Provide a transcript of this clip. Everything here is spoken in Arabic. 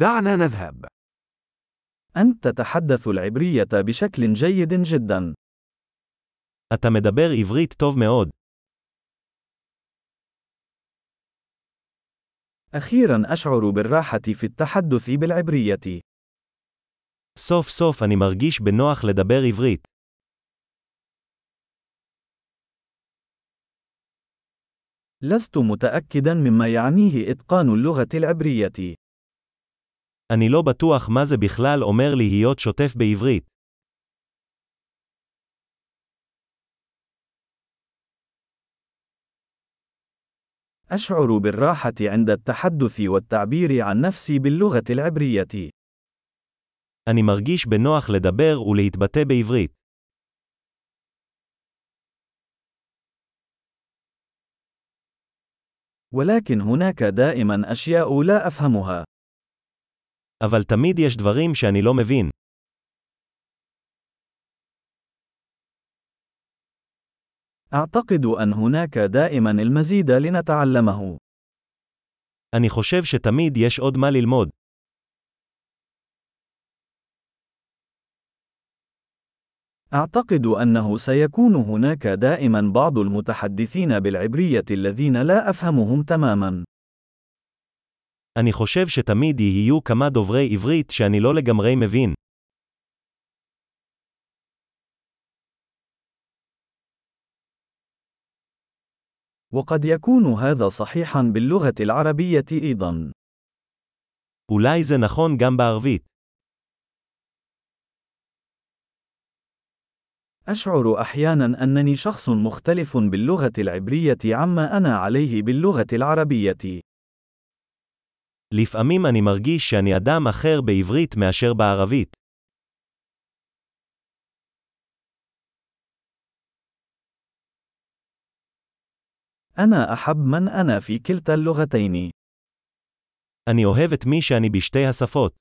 دعنا نذهب. أنت تتحدث العبرية بشكل جيد جدا. אתה מדבר עברית טוב מאוד. أخيرا أشعر بالراحة في التحدث بالعبرية. סוף סוף אני מרגיש בנוח לדבר עברית. لست متأكدا مما يعنيه إتقان اللغة العبرية. אני לא בטוח מה זה בכלל אומר להיות שוטף בעברית. أشعر بالراحة عند التحدث والتعبير عن نفسي باللغة العبرية. אני מרגיש בנוח לדבר ולהתבטא בעברית. ولكن هناك دائما أشياء لا أفهمها. אבל תמיד יש דברים שאני לא מבין. أعتقد أن هناك دائما المزيد لنتعلمه. אני חושב שתמיד יש עוד מה ללמוד. أعتقد أنه سيكون هناك دائما بعض المتحدثين بالعبرية الذين لا أفهمهم تماما. אני חושב שתמיד יהיו כמה דוברי עברית שאני לא לגמרי מבין. وقد يكون هذا صحيحا باللغة العربية أيضا. אולי זה נכון גם בערבית. أشعر أحيانا أنني شخص مختلف باللغة العبرية عما أنا عليه باللغة العربية. לפעמים אני מרגיש שאני אדם אחר בעברית מאשר בערבית. أنا أحب من أنا في كلتا اللغتين. אני אוהב את מי שאני בשתי השפות.